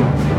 Gracias.